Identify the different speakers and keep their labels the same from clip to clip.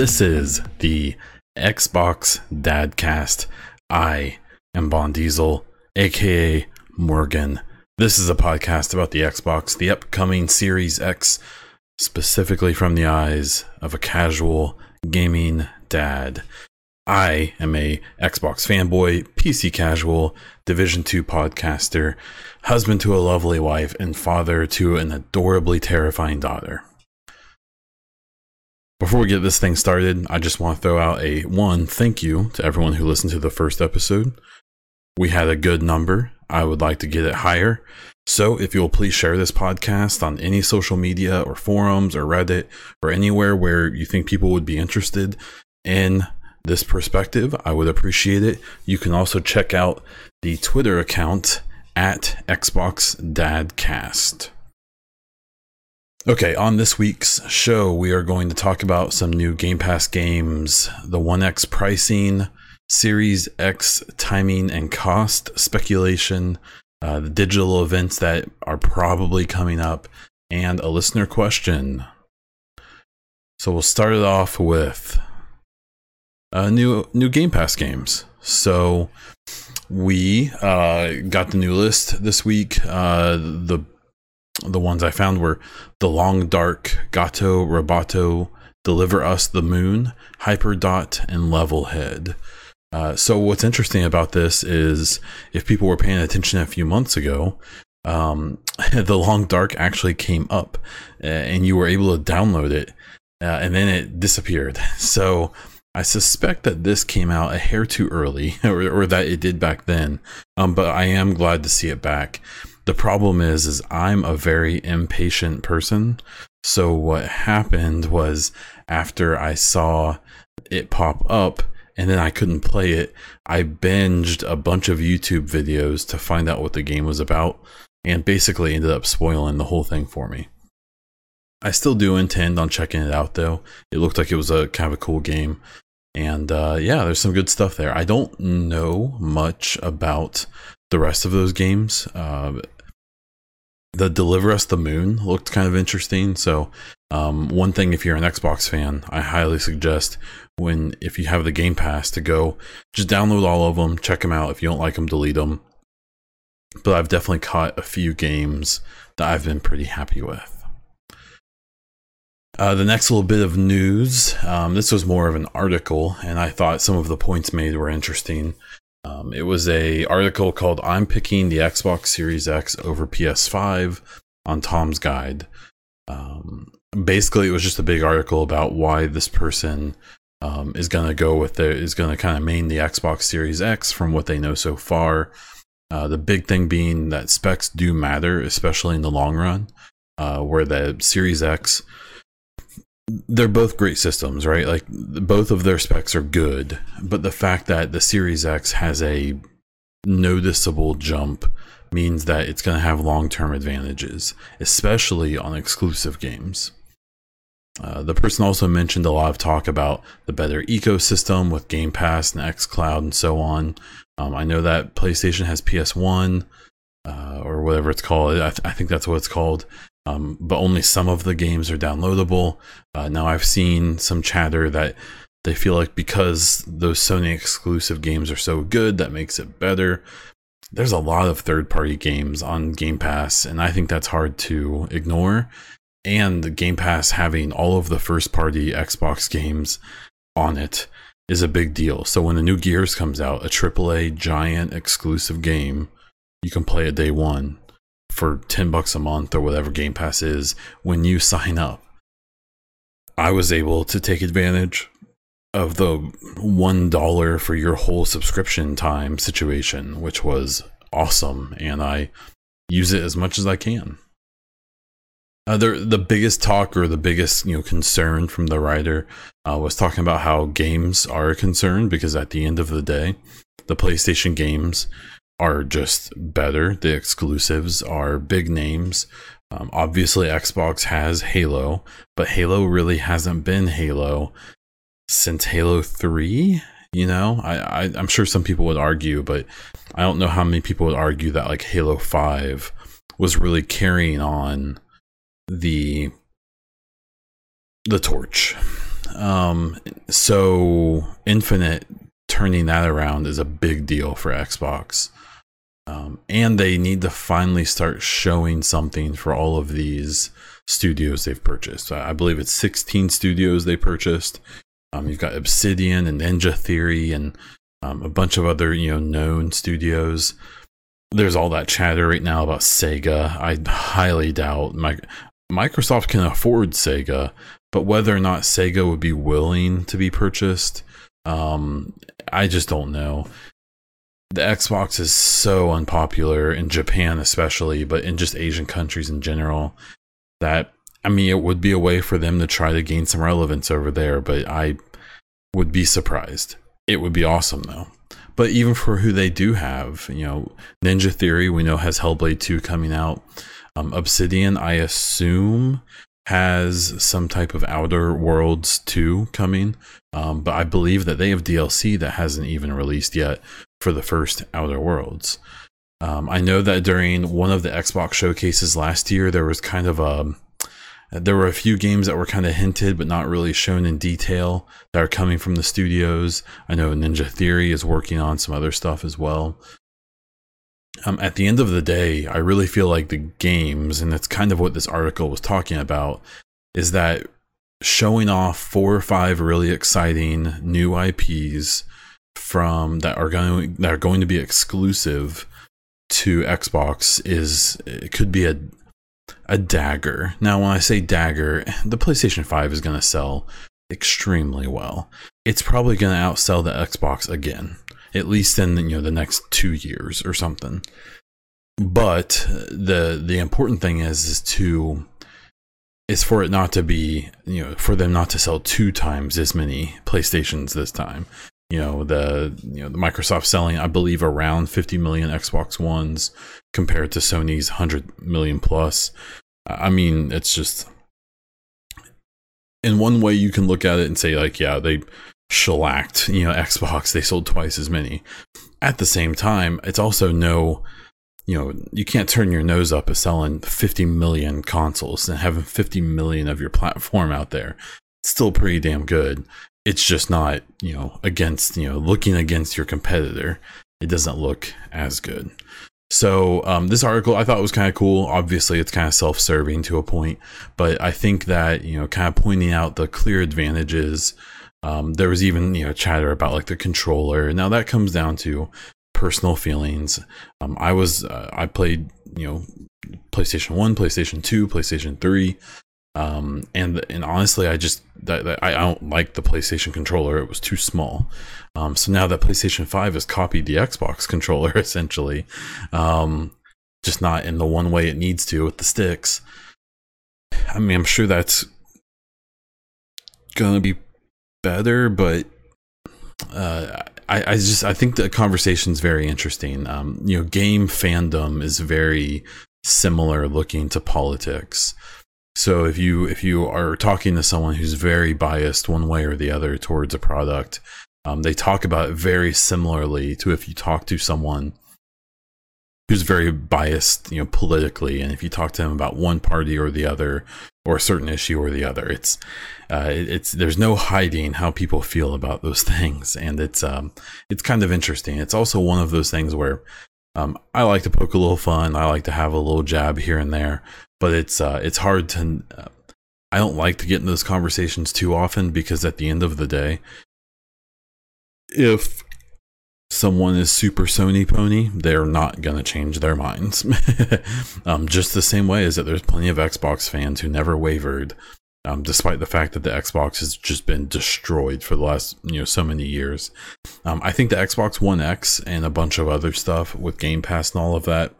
Speaker 1: This is the Xbox Dadcast. I am Bon Diesel, aka Morgan. This is a podcast about the Xbox, the upcoming Series X, specifically from the eyes of a casual gaming dad. I am a Xbox fanboy, PC casual, Division 2 podcaster, husband to a lovely wife, and father to an adorably terrifying daughter. Before we get this thing started, I just want to throw out a one thank you to everyone who listened to the first episode. We had a good number. I would like to get it higher. So, if you'll please share this podcast on any social media or forums or Reddit or anywhere where you think people would be interested in this perspective, I would appreciate it. You can also check out the Twitter account at Xbox Dadcast. Okay, on this week's show, we are going to talk about some new Game Pass games, the 1X pricing, Series X timing and cost speculation, uh, the digital events that are probably coming up, and a listener question. So we'll start it off with uh, new new Game Pass games. So we uh, got the new list this week. Uh, the the ones I found were The Long Dark, Gato, Roboto, Deliver Us the Moon, Hyperdot, and Levelhead. Uh, so what's interesting about this is if people were paying attention a few months ago, um, the Long Dark actually came up, uh, and you were able to download it, uh, and then it disappeared. So I suspect that this came out a hair too early, or, or that it did back then. Um, but I am glad to see it back the problem is is i'm a very impatient person. So what happened was after i saw it pop up and then i couldn't play it i binged a bunch of youtube videos to find out what the game was about and basically ended up spoiling the whole thing for me. I still do intend on checking it out though. It looked like it was a kind of a cool game. And uh, yeah there's some good stuff there. I don't know much about the rest of those games. Uh, the Deliver Us the Moon looked kind of interesting. So, um, one thing if you're an Xbox fan, I highly suggest when if you have the Game Pass to go just download all of them, check them out. If you don't like them, delete them. But I've definitely caught a few games that I've been pretty happy with. Uh, the next little bit of news um, this was more of an article, and I thought some of the points made were interesting. Um, it was a article called "I'm picking the Xbox Series X over PS5" on Tom's Guide. Um, basically, it was just a big article about why this person um, is going to go with the is going to kind of main the Xbox Series X from what they know so far. Uh, the big thing being that specs do matter, especially in the long run, uh, where the Series X they're both great systems, right? Like both of their specs are good, but the fact that the Series X has a noticeable jump means that it's going to have long-term advantages, especially on exclusive games. Uh, the person also mentioned a lot of talk about the better ecosystem with Game Pass and xCloud and so on. Um, I know that PlayStation has PS1 uh, or whatever it's called. I, th- I, think that's what it's called um, but only some of the games are downloadable. Uh, now I've seen some chatter that they feel like because those Sony exclusive games are so good, that makes it better. There's a lot of third party games on Game Pass, and I think that's hard to ignore. And Game Pass having all of the first party Xbox games on it is a big deal. So when the new Gears comes out, a AAA giant exclusive game, you can play it day one for 10 bucks a month or whatever Game Pass is when you sign up. I was able to take advantage of the $1 for your whole subscription time situation, which was awesome. And I use it as much as I can. Uh, the, the biggest talk or the biggest you know concern from the writer uh, was talking about how games are a concern because at the end of the day, the PlayStation games are just better. The exclusives are big names. Um, obviously, Xbox has Halo, but Halo really hasn't been Halo since Halo 3. You know, I, I, I'm sure some people would argue, but I don't know how many people would argue that like Halo 5 was really carrying on the the torch. Um, so Infinite turning that around is a big deal for Xbox. Um, and they need to finally start showing something for all of these studios they've purchased. I believe it's 16 studios they purchased. Um, you've got Obsidian and Ninja Theory and um, a bunch of other you know known studios. There's all that chatter right now about Sega. I highly doubt my, Microsoft can afford Sega, but whether or not Sega would be willing to be purchased, um, I just don't know. The Xbox is so unpopular in Japan, especially, but in just Asian countries in general, that I mean, it would be a way for them to try to gain some relevance over there, but I would be surprised. It would be awesome though. But even for who they do have, you know, Ninja Theory, we know has Hellblade 2 coming out. Um, Obsidian, I assume, has some type of Outer Worlds 2 coming. Um, but I believe that they have DLC that hasn't even released yet for the first Outer Worlds. Um, I know that during one of the Xbox showcases last year, there was kind of a there were a few games that were kind of hinted but not really shown in detail that are coming from the studios. I know Ninja Theory is working on some other stuff as well. Um, at the end of the day, I really feel like the games, and that's kind of what this article was talking about, is that showing off four or five really exciting new IPs from that are going that are going to be exclusive to Xbox is it could be a a dagger. Now, when I say dagger, the PlayStation 5 is going to sell extremely well. It's probably going to outsell the Xbox again, at least in you know the next 2 years or something. But the the important thing is is to is for it not to be, you know, for them not to sell two times as many PlayStations this time you know the you know the Microsoft selling I believe around 50 million Xbox Ones compared to Sony's 100 million plus. I mean, it's just in one way you can look at it and say like, yeah, they shellacked, you know, Xbox, they sold twice as many. At the same time, it's also no you know, you can't turn your nose up at selling 50 million consoles and having 50 million of your platform out there. It's still pretty damn good it's just not you know against you know looking against your competitor. It doesn't look as good. So um, this article i thought was kind of cool. Obviously it's kind of self-serving to a point but i think that you know kind of pointing out the clear advantages um, there was even you know chatter about like the controller. Now that comes down to personal feelings. Um, i was uh, i played you know playstation 1 playstation 2 playstation 3 um, and and honestly, I just that, that, I don't like the PlayStation controller. It was too small. Um, so now that PlayStation Five has copied the Xbox controller essentially, um, just not in the one way it needs to with the sticks. I mean, I'm sure that's gonna be better, but uh, I, I just I think the conversation is very interesting. Um, you know, game fandom is very similar looking to politics. So if you if you are talking to someone who's very biased one way or the other towards a product, um, they talk about it very similarly to if you talk to someone who's very biased, you know, politically, and if you talk to them about one party or the other, or a certain issue or the other, it's uh, it's there's no hiding how people feel about those things, and it's um it's kind of interesting. It's also one of those things where um, I like to poke a little fun. I like to have a little jab here and there, but it's uh, it's hard to. Uh, I don't like to get in those conversations too often because at the end of the day, if someone is super Sony pony, they're not gonna change their minds. um, just the same way as that there's plenty of Xbox fans who never wavered um, despite the fact that the Xbox has just been destroyed for the last you know so many years. Um, I think the Xbox One X and a bunch of other stuff with Game Pass and all of that.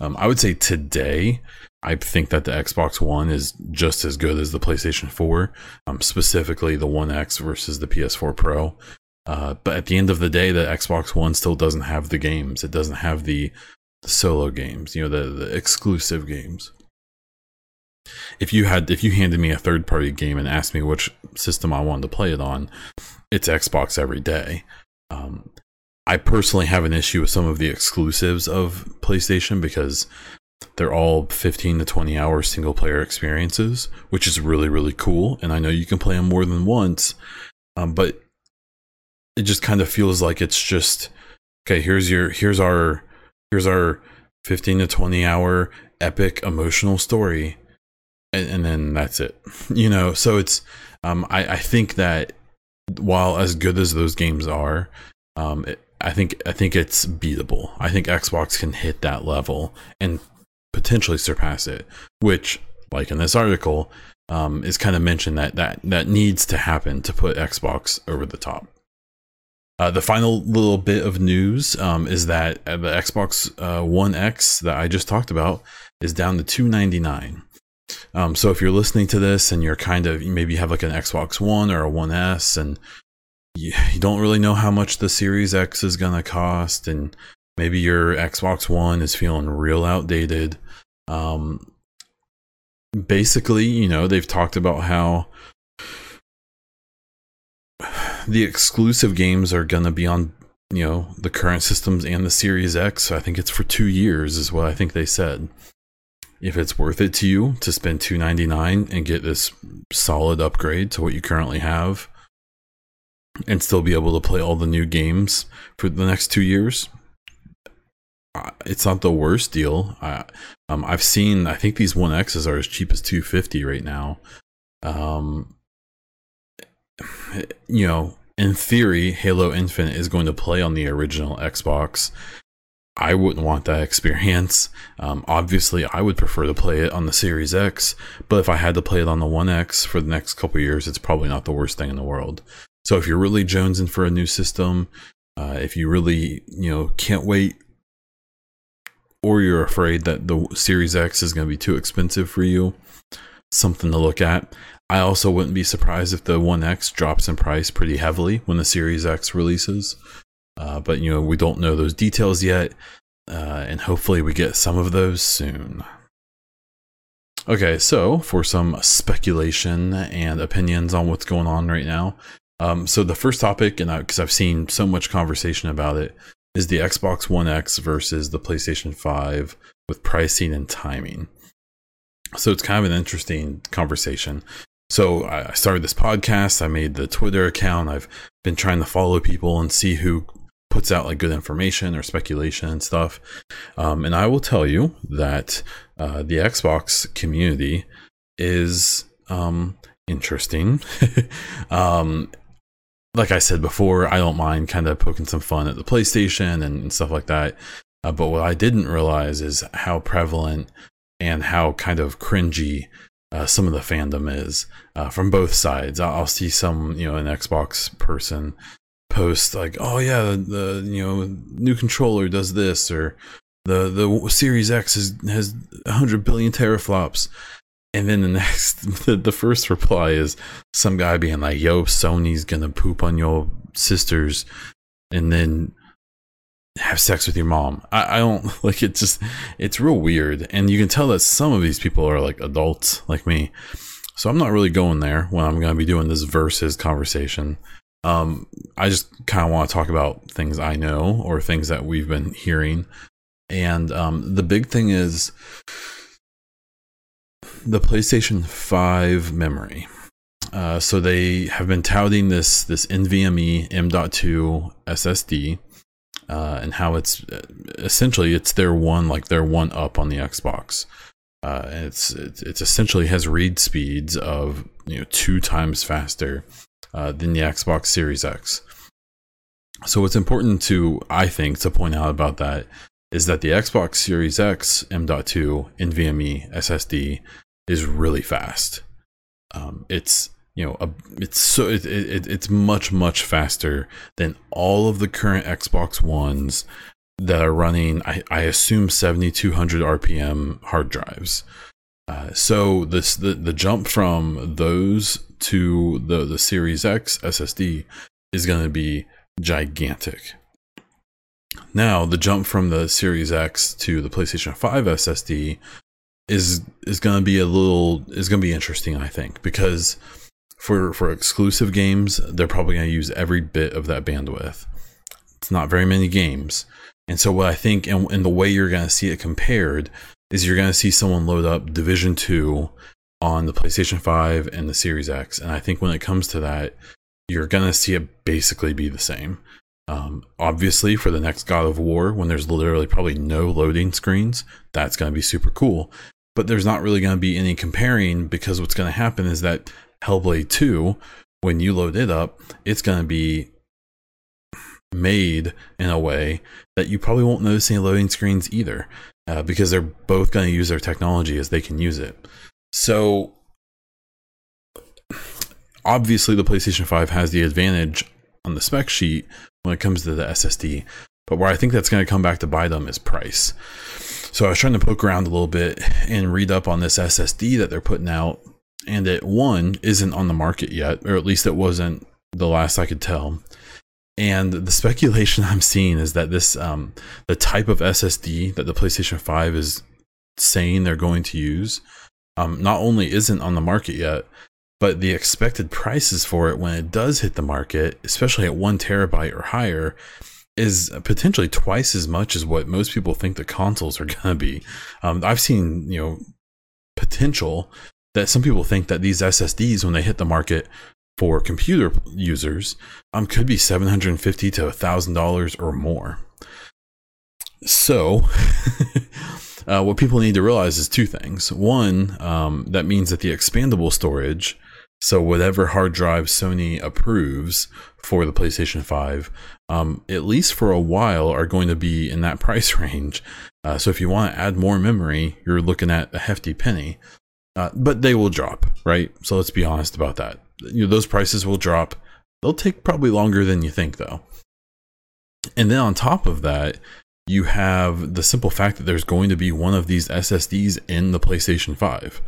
Speaker 1: Um, I would say today, I think that the Xbox One is just as good as the PlayStation 4, um, specifically the One X versus the PS4 Pro. Uh, but at the end of the day, the Xbox One still doesn't have the games. It doesn't have the, the solo games, you know, the, the exclusive games if you had if you handed me a third party game and asked me which system I wanted to play it on, it's Xbox every day. Um, I personally have an issue with some of the exclusives of PlayStation because they're all 15 to 20 hour single player experiences, which is really, really cool. And I know you can play them more than once, um, but it just kind of feels like it's just okay. Here's your here's our here's our 15 to 20 hour epic emotional story, and, and then that's it. You know, so it's um, I, I think that while as good as those games are, um, it, I think I think it's beatable. I think Xbox can hit that level and potentially surpass it, which, like in this article, um, is kind of mentioned that that that needs to happen to put Xbox over the top. Uh, the final little bit of news um, is that the Xbox uh, One X that I just talked about is down to two ninety nine. Um, so if you're listening to this and you're kind of maybe you have like an Xbox One or a One S and you, you don't really know how much the Series X is gonna cost, and maybe your Xbox One is feeling real outdated. Um, basically, you know, they've talked about how the exclusive games are going to be on you know the current systems and the series x i think it's for two years is what i think they said if it's worth it to you to spend 299 and get this solid upgrade to what you currently have and still be able to play all the new games for the next two years it's not the worst deal I, um, i've seen i think these one x's are as cheap as 250 right now um, you know, in theory, Halo Infinite is going to play on the original Xbox. I wouldn't want that experience. Um, obviously, I would prefer to play it on the Series X, but if I had to play it on the One X for the next couple years, it's probably not the worst thing in the world. So if you're really jonesing for a new system, uh, if you really, you know, can't wait, or you're afraid that the Series X is going to be too expensive for you, something to look at. I also wouldn't be surprised if the One X drops in price pretty heavily when the Series X releases. Uh, but you know, we don't know those details yet, uh, and hopefully, we get some of those soon. Okay, so for some speculation and opinions on what's going on right now. Um, so the first topic, and because I've seen so much conversation about it, is the Xbox One X versus the PlayStation 5 with pricing and timing. So it's kind of an interesting conversation. So I started this podcast. I made the Twitter account. I've been trying to follow people and see who puts out like good information or speculation and stuff. Um, and I will tell you that uh, the Xbox community is um, interesting. um, like I said before, I don't mind kind of poking some fun at the PlayStation and, stuff like that. Uh, but what I didn't realize is how prevalent and how kind of cringy uh, some of the fandom is uh, from both sides. I'll, I'll, see some, you know, an Xbox person post like, "Oh yeah, the, the, you know new controller does this," or the the Series X has has 100 billion teraflops. And then the next, the, the first reply is some guy being like, "Yo, Sony's gonna poop on your sisters," and then have sex with your mom. I, I, don't like it. Just it's real weird, and you can tell that some of these people are like adults like me. So I'm not really going there when I'm to be doing this versus conversation. Um, I just kind of want to talk about things I know or things that we've been hearing, and um, the big thing is the PlayStation Five memory. Uh, so they have been touting this this NVMe M.2 SSD uh, and how it's essentially it's their one like their one up on the Xbox. Uh, it's, it's it's essentially has read speeds of you know two times faster uh, than the Xbox Series X. So what's important to I think to point out about that is that the Xbox Series X M.2 NVMe SSD is really fast. Um, it's you know a, it's so it, it, it's much much faster than all of the current xbox ones that are running i, I assume 7200 rpm hard drives uh, so this the, the jump from those to the the series x ssd is going to be gigantic now the jump from the series x to the playstation 5 ssd is is going to be a little is going to be interesting i think because for for exclusive games, they're probably going to use every bit of that bandwidth. It's not very many games. And so what I think and, and the way you're going to see it compared is you're going to see someone load up Division 2 on the PlayStation 5 and the Series X. And I think when it comes to that, you're going to see it basically be the same. Um, obviously, for the next God of War, when there's literally probably no loading screens, that's going to be super cool. But there's not really going to be any comparing because what's going to happen is that Hellblade 2, when you load it up, it's going to be made in a way that you probably won't notice any loading screens either uh, because they're both going to use their technology as they can use it. So, obviously, the PlayStation 5 has the advantage on the spec sheet when it comes to the SSD. But where I think that's going to come back to bite them is price. So I was trying to poke around a little bit and read up on this SSD that they're putting out. And it, one, isn't on the market yet, or at least it wasn't the last I could tell. And the speculation I'm seeing is that this, um, the type of SSD that the PlayStation 5 is saying they're going to use, um, not only isn't on the market yet, but the expected prices for it when it does hit the market, especially at one terabyte or higher, is potentially twice as much as what most people think the consoles are going to be. Um, I've seen, you know, potential that some people think that these SSDs, when they hit the market for computer users, um, could be seven hundred and fifty to thousand dollars or more. So, uh, what people need to realize is two things. One, um, that means that the expandable storage so whatever hard drive Sony approves for the PlayStation 5, um, at least for a while, are going to be in that price range. Uh, so if you want to add more memory, you're looking at a hefty penny. Uh, but they will drop, right? So let's be honest about that. You know, those prices will drop. They'll take probably longer than you think, though. And then on top of that, you have the simple fact that there's going to be one of these SSDs in the PlayStation 5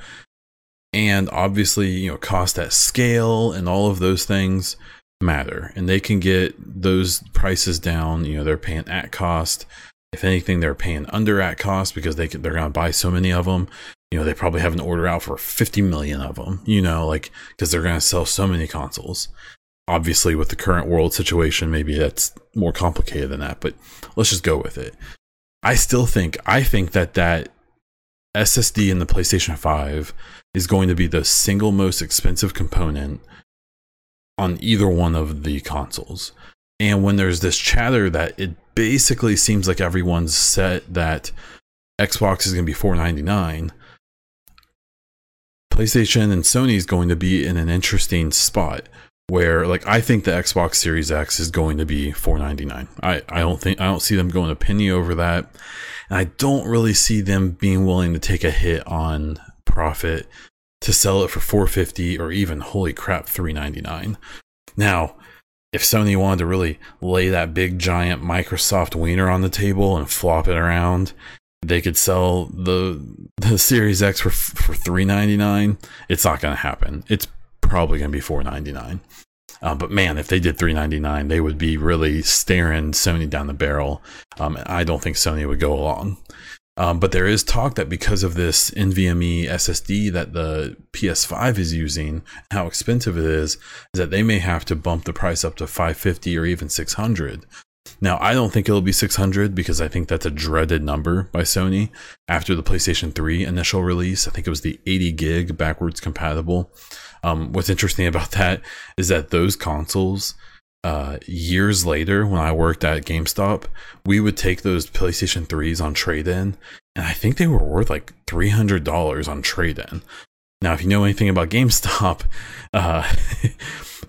Speaker 1: and obviously you know cost at scale and all of those things matter. And they can get those prices down you know they're paying at cost. If anything they're paying under at cost because they can, they're going to buy so many of them you know they probably have an order out for 50 million of them you know like because they're going to sell so many consoles. Obviously with the current world situation maybe that's more complicated than that but let's just go with it. I still think i think that that ssd in the playstation 5 is going to be the single most expensive component on either one of the consoles. And when there's this chatter that it basically seems like everyone's set that Xbox is going to be 499, PlayStation and Sony is going to be in an interesting spot where like I think the Xbox Series X is going to be 499. I I don't think I don't see them going a penny over that. And I don't really see them being willing to take a hit on profit to sell it for 450 or even holy crap 399 now if sony wanted to really lay that big giant microsoft wiener on the table and flop it around they could sell the the series x for for 399 it's not going to happen it's probably going to be 499 uh, but man, if they did 399, they would be really staring Sony down the barrel. Um, I don't think Sony would go along. Um, but there is talk that because of this NVMe SSD that the PS5 is using, how expensive it is, is that they may have to bump the price up to 550 or even 600. Now, I don't think it'll be 600 because I think that's a dreaded number by Sony after the PlayStation 3 initial release. I think it was the 80 gig backwards compatible. Um, what's interesting about that is that those consoles uh, years later when I worked at GameStop, we would take those PlayStation 3s on trade in, and I think they were worth like $300 on trade in. Now, if you know anything about GameStop, uh,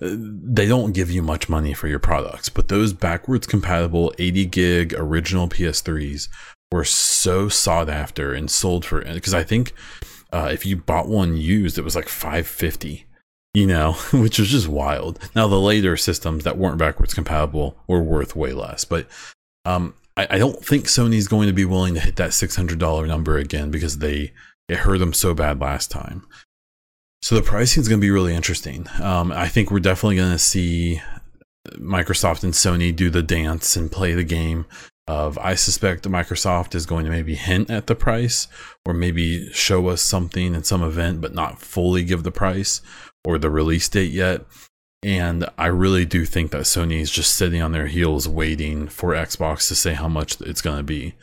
Speaker 1: they don't give you much money for your products, but those backwards compatible 80 gig original PS3s were so sought after and sold for because I think uh, if you bought one used, it was like 550 you know, which was just wild. Now the later systems that weren't backwards compatible were worth way less, but um, I, I, don't think Sony's going to be willing to hit that six hundred dollar number again because they it hurt them so bad last time. So the pricing is going to be really interesting. Um, I think we're definitely going to see Microsoft and Sony do the dance and play the game of I suspect Microsoft is going to maybe hint at the price or maybe show us something in some event but not fully give the price or the release date yet. And I really do think that Sony is just sitting on their heels waiting for Xbox to say how much it's going to be.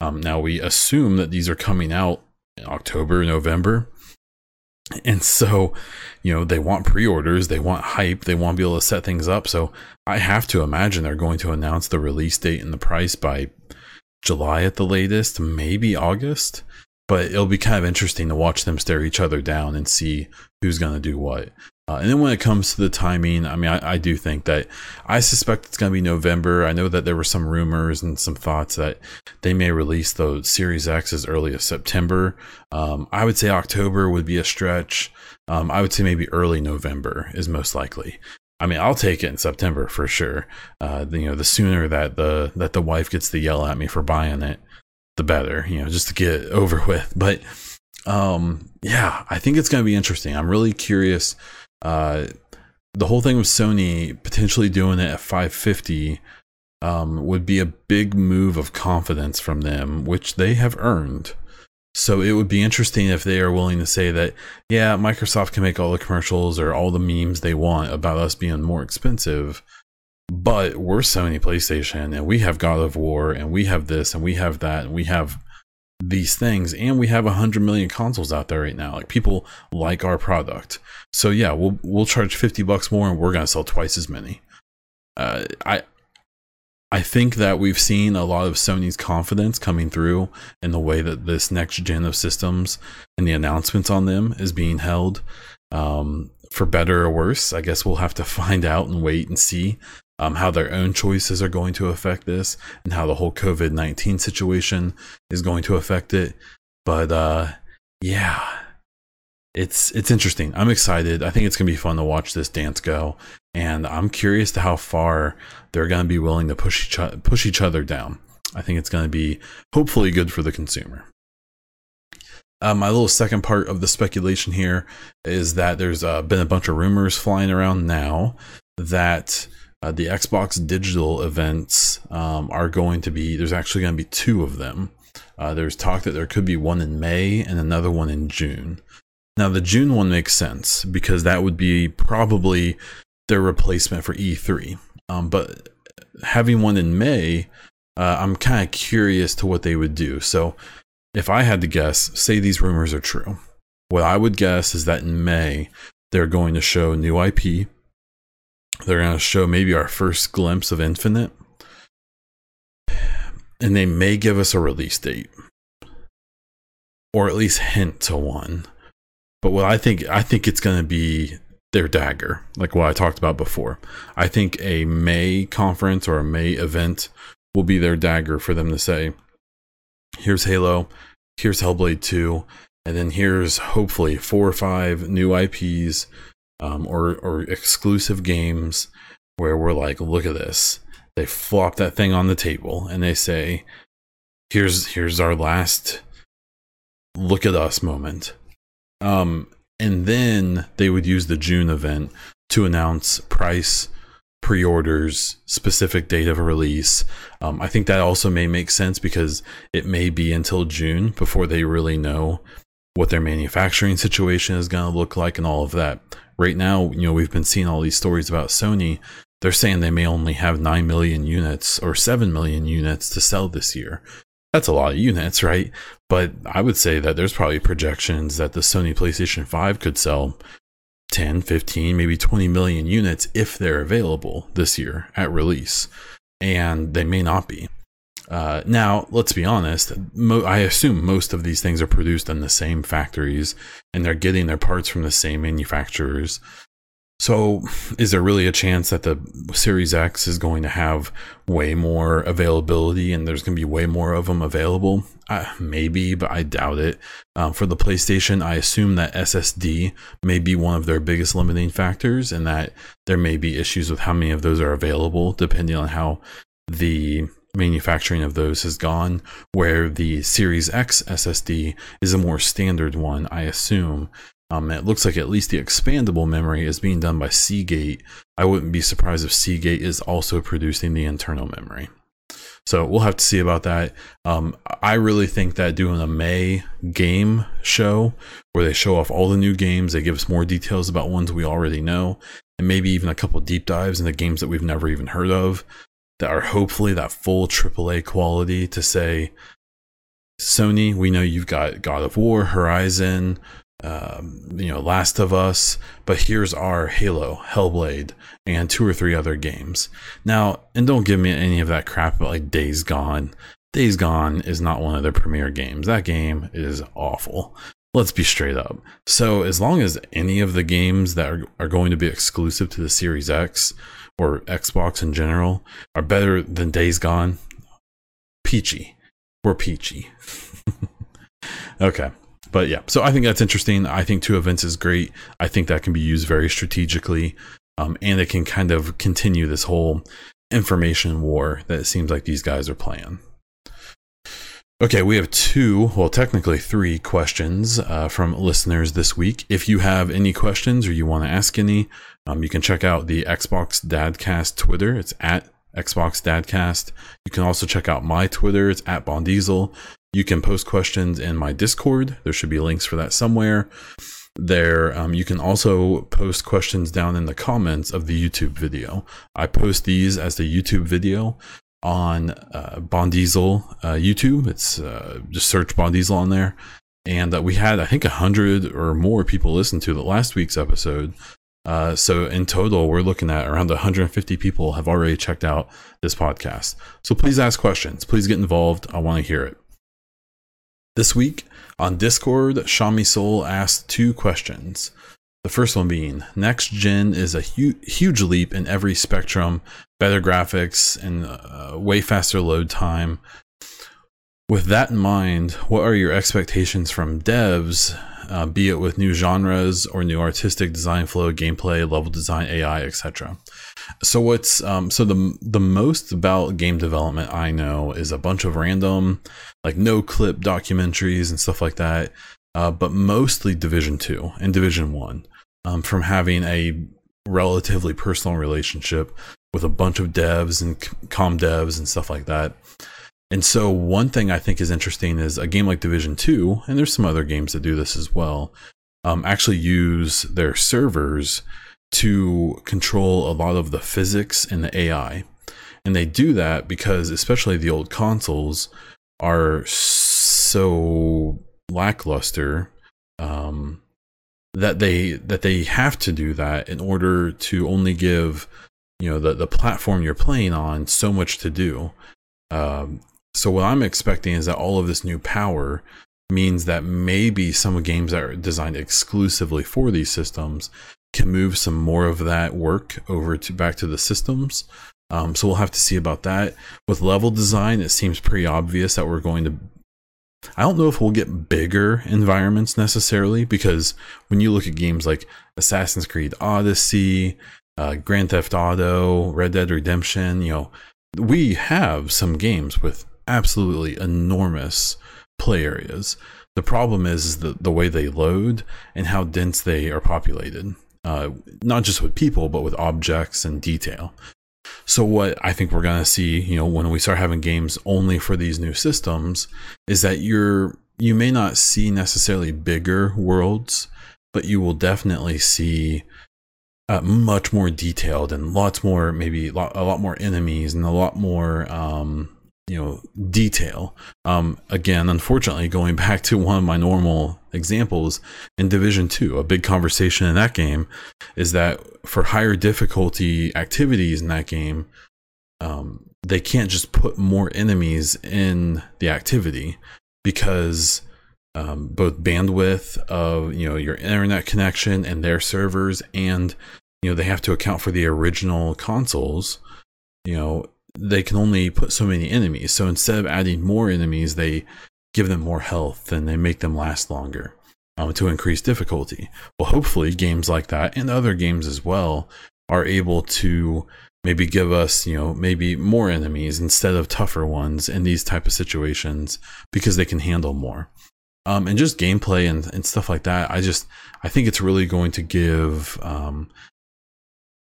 Speaker 1: Um, now, we assume that these are coming out in October, November. And so, you know, they want pre orders, they want hype, they want to be able to set things up. So I have to imagine they're going to announce the release date and the price by July at the latest, maybe August. But it'll be kind of interesting to watch them stare each other down and see who's going to do what. Uh, and then when it comes to the timing, I mean, I, I do think that I suspect it's going to be November. I know that there were some rumors and some thoughts that they may release the Series X as early as September. Um, I would say October would be a stretch. Um, I would say maybe early November is most likely. I mean, I'll take it in September for sure. Uh, you know, the sooner that the that the wife gets to yell at me for buying it, the better. You know, just to get over with. But um, yeah, I think it's going to be interesting. I'm really curious uh, the whole thing with Sony potentially doing it at 550 um, would be a big move of confidence from them, which they have earned. So it would be interesting if they are willing to say that, yeah, Microsoft can make all the commercials or all the memes they want about us being more expensive, but we're Sony PlayStation and we have God of War and we have this and we have that and we have these things and we have 100 million consoles out there right now like people like our product. So yeah we'll we'll charge 50 bucks more and we're going to sell twice as many. Uh, i i think that we've seen a lot of sony's confidence coming through in the way that this next gen of systems and the announcements on them is being held. Um, for better or worse i guess we'll have to find out and wait and see um, how their own choices are going to affect this and how the whole COVID 19 situation is going to affect it. But uh, yeah, it's it's interesting. I'm excited. I think it's gonna be fun to watch this dance go, and I'm curious to how far they're gonna be willing to push each push each other down. I think it's gonna be hopefully good for the consumer. Uh, my little second part of the speculation here is that there's uh, been a bunch of rumors flying around now that uh, the Xbox digital events um, are going to be, there's actually going to be two of them. Uh, there's talk that there could be one in May and another one in June. Now, the June one makes sense because that would be probably their replacement for E3. Um, but having one in May, uh, I'm kind of curious to what they would do. So, if I had to guess, say these rumors are true, what I would guess is that in May, they're going to show new IP, they're going to show maybe our first glimpse of Infinite. And they may give us a release date or at least hint to one. But what I think, I think it's going to be their dagger, like what I talked about before. I think a May conference or a May event will be their dagger for them to say, here's Halo, here's Hellblade 2, and then here's hopefully four or five new IPs um, or or exclusive games where we're like, look at this. They flop that thing on the table and they say, "Here's here's our last look at us moment." Um, and then they would use the June event to announce price, pre-orders, specific date of release. Um, I think that also may make sense because it may be until June before they really know what their manufacturing situation is going to look like and all of that right now, you know, we've been seeing all these stories about Sony. They're saying they may only have 9 million units or 7 million units to sell this year. That's a lot of units, right? But I would say that there's probably projections that the Sony PlayStation 5 could sell 10, 15, maybe 20 million units if they're available this year at release. And they may not be. Uh, now, let's be honest. Mo- I assume most of these things are produced in the same factories, and they're getting their parts from the same manufacturers. So, is there really a chance that the Series X is going to have way more availability and there's going to be way more of them available? Uh, maybe, but I doubt it. Um, for the PlayStation, I assume that SSD may be one of their biggest limiting factors and that there may be issues with how many of those are available, depending on how the manufacturing of those has gone, where the Series X SSD is a more standard one, I assume. Um, it looks like at least the expandable memory is being done by Seagate. I wouldn't be surprised if Seagate is also producing the internal memory. So we'll have to see about that. Um, I really think that doing a May game show where they show off all the new games, they give us more details about ones we already know, and maybe even a couple deep dives into games that we've never even heard of that are hopefully that full AAA quality to say, Sony, we know you've got God of War, Horizon, um, you know, Last of Us, but here's our Halo, Hellblade, and two or three other games. Now, and don't give me any of that crap about like Days Gone. Days Gone is not one of their premier games. That game is awful. Let's be straight up. So, as long as any of the games that are, are going to be exclusive to the Series X or Xbox in general are better than Days Gone, peachy. We're peachy. okay. But yeah, so I think that's interesting. I think two events is great. I think that can be used very strategically. Um, and it can kind of continue this whole information war that it seems like these guys are playing. Okay, we have two, well, technically three questions uh, from listeners this week. If you have any questions or you want to ask any, um, you can check out the Xbox Dadcast Twitter. It's at Xbox Dadcast. You can also check out my Twitter. It's at Bondiesel. You can post questions in my Discord. There should be links for that somewhere. There, um, you can also post questions down in the comments of the YouTube video. I post these as the YouTube video on uh, Bondiesel uh, YouTube. It's uh, just search Bondiesel on there. And uh, we had, I think, a hundred or more people listen to the last week's episode. Uh, so in total, we're looking at around 150 people have already checked out this podcast. So please ask questions. Please get involved. I want to hear it. This week on Discord, Shami Soul asked two questions. The first one being next gen is a hu- huge leap in every spectrum, better graphics and uh, way faster load time. With that in mind, what are your expectations from devs, uh, be it with new genres or new artistic design flow, gameplay, level design, AI, etc.? So what's um, so the the most about game development I know is a bunch of random like Noclip documentaries and stuff like that, uh, but mostly Division Two and Division One um, from having a relatively personal relationship with a bunch of devs and com devs and stuff like that. And so one thing I think is interesting is a game like Division 2, and there's some other games that do this as well, um, actually use their servers to control a lot of the physics and the AI. And they do that because especially the old consoles are so lackluster um, that they that they have to do that in order to only give you know the the platform you're playing on so much to do. Um, so what I'm expecting is that all of this new power means that maybe some games that are designed exclusively for these systems can move some more of that work over to back to the systems. Um, so we'll have to see about that. With level design, it seems pretty obvious that we're going to I don't know if we'll get bigger environments necessarily because when you look at games like Assassin's Creed Odyssey, uh, Grand Theft Auto, Red Dead Redemption, you know, we have some games with absolutely enormous play areas. The problem is, the, the way they load and how dense they are populated, uh, not just with people, but with objects and detail. So what I think we're going to see, you know, when we start having games only for these new systems is that you're you may not see necessarily bigger worlds, but you will definitely see uh, much more detailed and lots more maybe a lot, a lot more enemies and a lot more um, you know detail. Um again unfortunately going back to one of my normal examples in division 2 a big conversation in that game is that for higher difficulty activities in that game um they can't just put more enemies in the activity because um, both bandwidth of you know your internet connection and their servers and you know they have to account for the original consoles you know they can only put so many enemies. So instead of adding more enemies, they give them more health and they make them last longer um, to increase difficulty. Well, hopefully, games like that and other games as well are able to maybe give us, you know, maybe more enemies instead of tougher ones in these type of situations because they can handle more. Um, and just gameplay and, and stuff like that. I just I think it's really going to give um,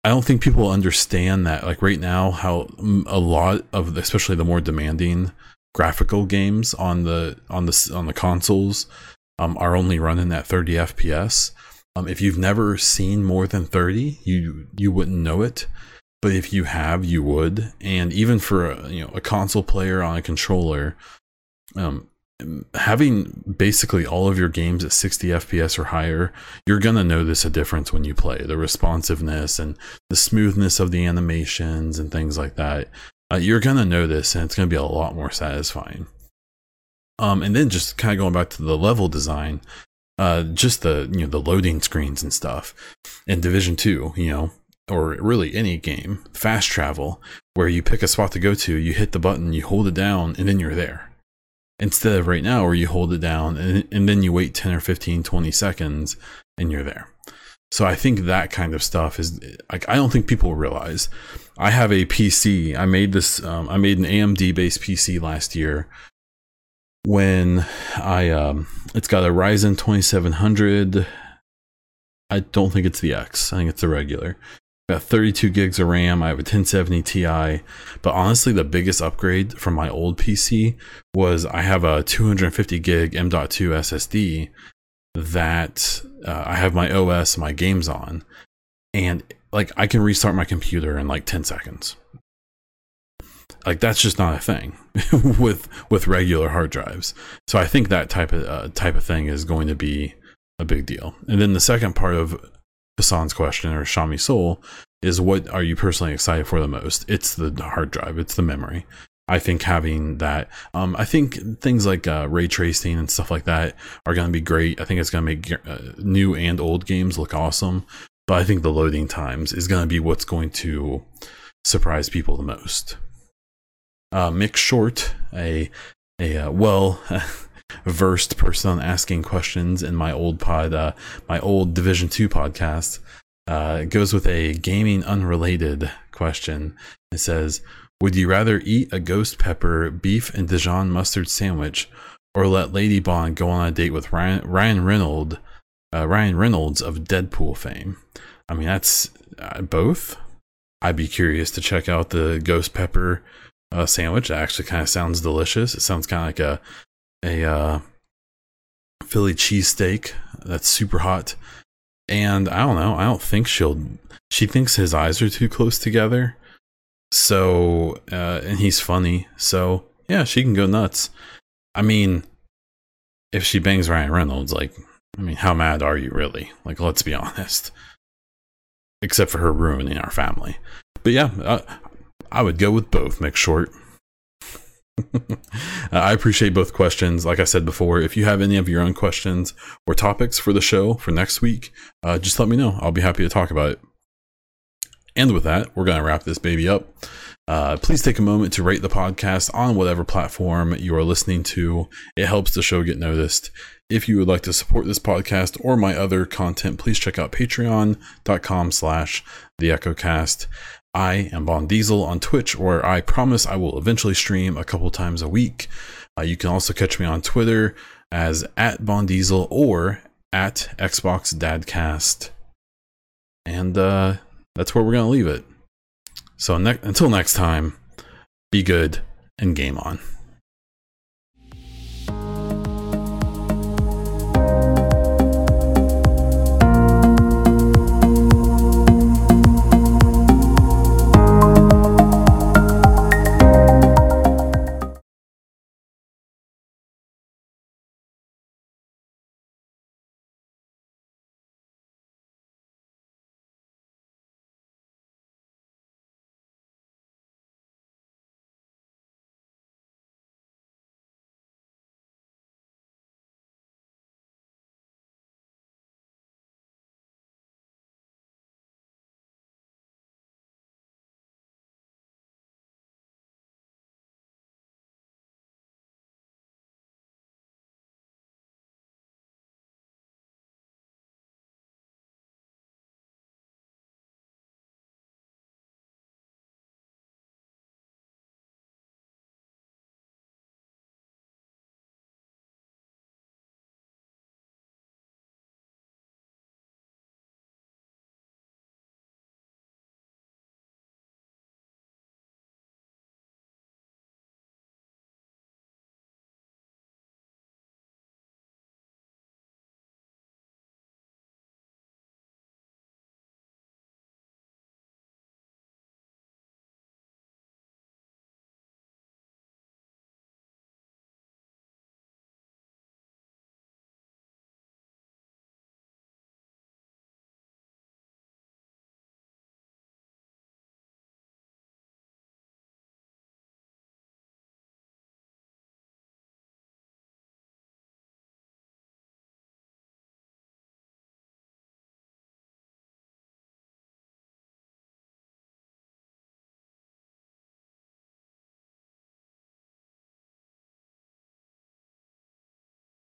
Speaker 1: I don't think people understand that like right now how a lot of especially the more demanding graphical games on the on the on the consoles um, are only running at 30 FPS. Um, if you've never seen more than 30, you you wouldn't know it, but if you have, you would. And even for a, you know a console player on a controller, um, having basically all of your games at 60 FPS or higher, you're going to notice a difference when you play. The responsiveness and the smoothness of the animations and things like that. Uh, you're going to notice, and it's going to be a lot more satisfying. Um, and then just kind of going back to the level design, uh, just the you know the loading screens and stuff in Division Two, you know, or really any game, fast travel, where you pick a spot to go to, you hit the button, you hold it down, and then you're there instead of right now where you hold it down and, and then you wait 10 or 15 20 seconds and you're there. So i think that kind of stuff is like i don't think people realize. I have a pc i made this um, i made an amd based pc last year when i um, it's got a ryzen 2700 i don't think it's the x. I think it's the regular got 32 gigs of RAM. I have a 1070 Ti. But honestly, the biggest upgrade from my old PC was I have a 250 gig M.2 SSD that uh, I have my OS, my games on, and like I can restart my computer in like 10 seconds. Like that's just not a thing with with regular hard drives. So I think that type of uh, type of thing is going to be a big deal. And then the second part of Hassan's question or Shami Soul is what are you personally excited for the most? It's the hard drive, it's the memory. I think having that, um, I think things like uh, ray tracing and stuff like that are going to be great. I think it's going to make uh, new and old games look awesome. But I think the loading times is going to be what's going to surprise people the most. Uh, Mick Short, a a uh, well versed person asking questions in my old pod, uh, my old Division Two podcast. Uh, it goes with a gaming unrelated question. It says, "Would you rather eat a ghost pepper beef and Dijon mustard sandwich, or let Lady Bond go on a date with Ryan, Ryan Reynolds, uh, Ryan Reynolds of Deadpool fame?" I mean, that's uh, both. I'd be curious to check out the ghost pepper uh, sandwich. It actually kind of sounds delicious. It sounds kind of like a a uh, Philly cheesesteak that's super hot. And I don't know. I don't think she'll. She thinks his eyes are too close together. So, uh, and he's funny. So, yeah, she can go nuts. I mean, if she bangs Ryan Reynolds, like, I mean, how mad are you really? Like, let's be honest. Except for her ruining our family. But yeah, uh, I would go with both, Mick Short. I appreciate both questions. Like I said before, if you have any of your own questions or topics for the show for next week, uh, just let me know. I'll be happy to talk about it. And with that, we're going to wrap this baby up. Uh, please take a moment to rate the podcast on whatever platform you are listening to. It helps the show get noticed. If you would like to support this podcast or my other content, please check out patreon.com slash the echocast. I am Bond Diesel on Twitch, where I promise I will eventually stream a couple times a week. Uh, you can also catch me on Twitter as at Bond Diesel or at Xbox Dadcast. And uh, that's where we're going to leave it. So ne- until next time, be good and game on.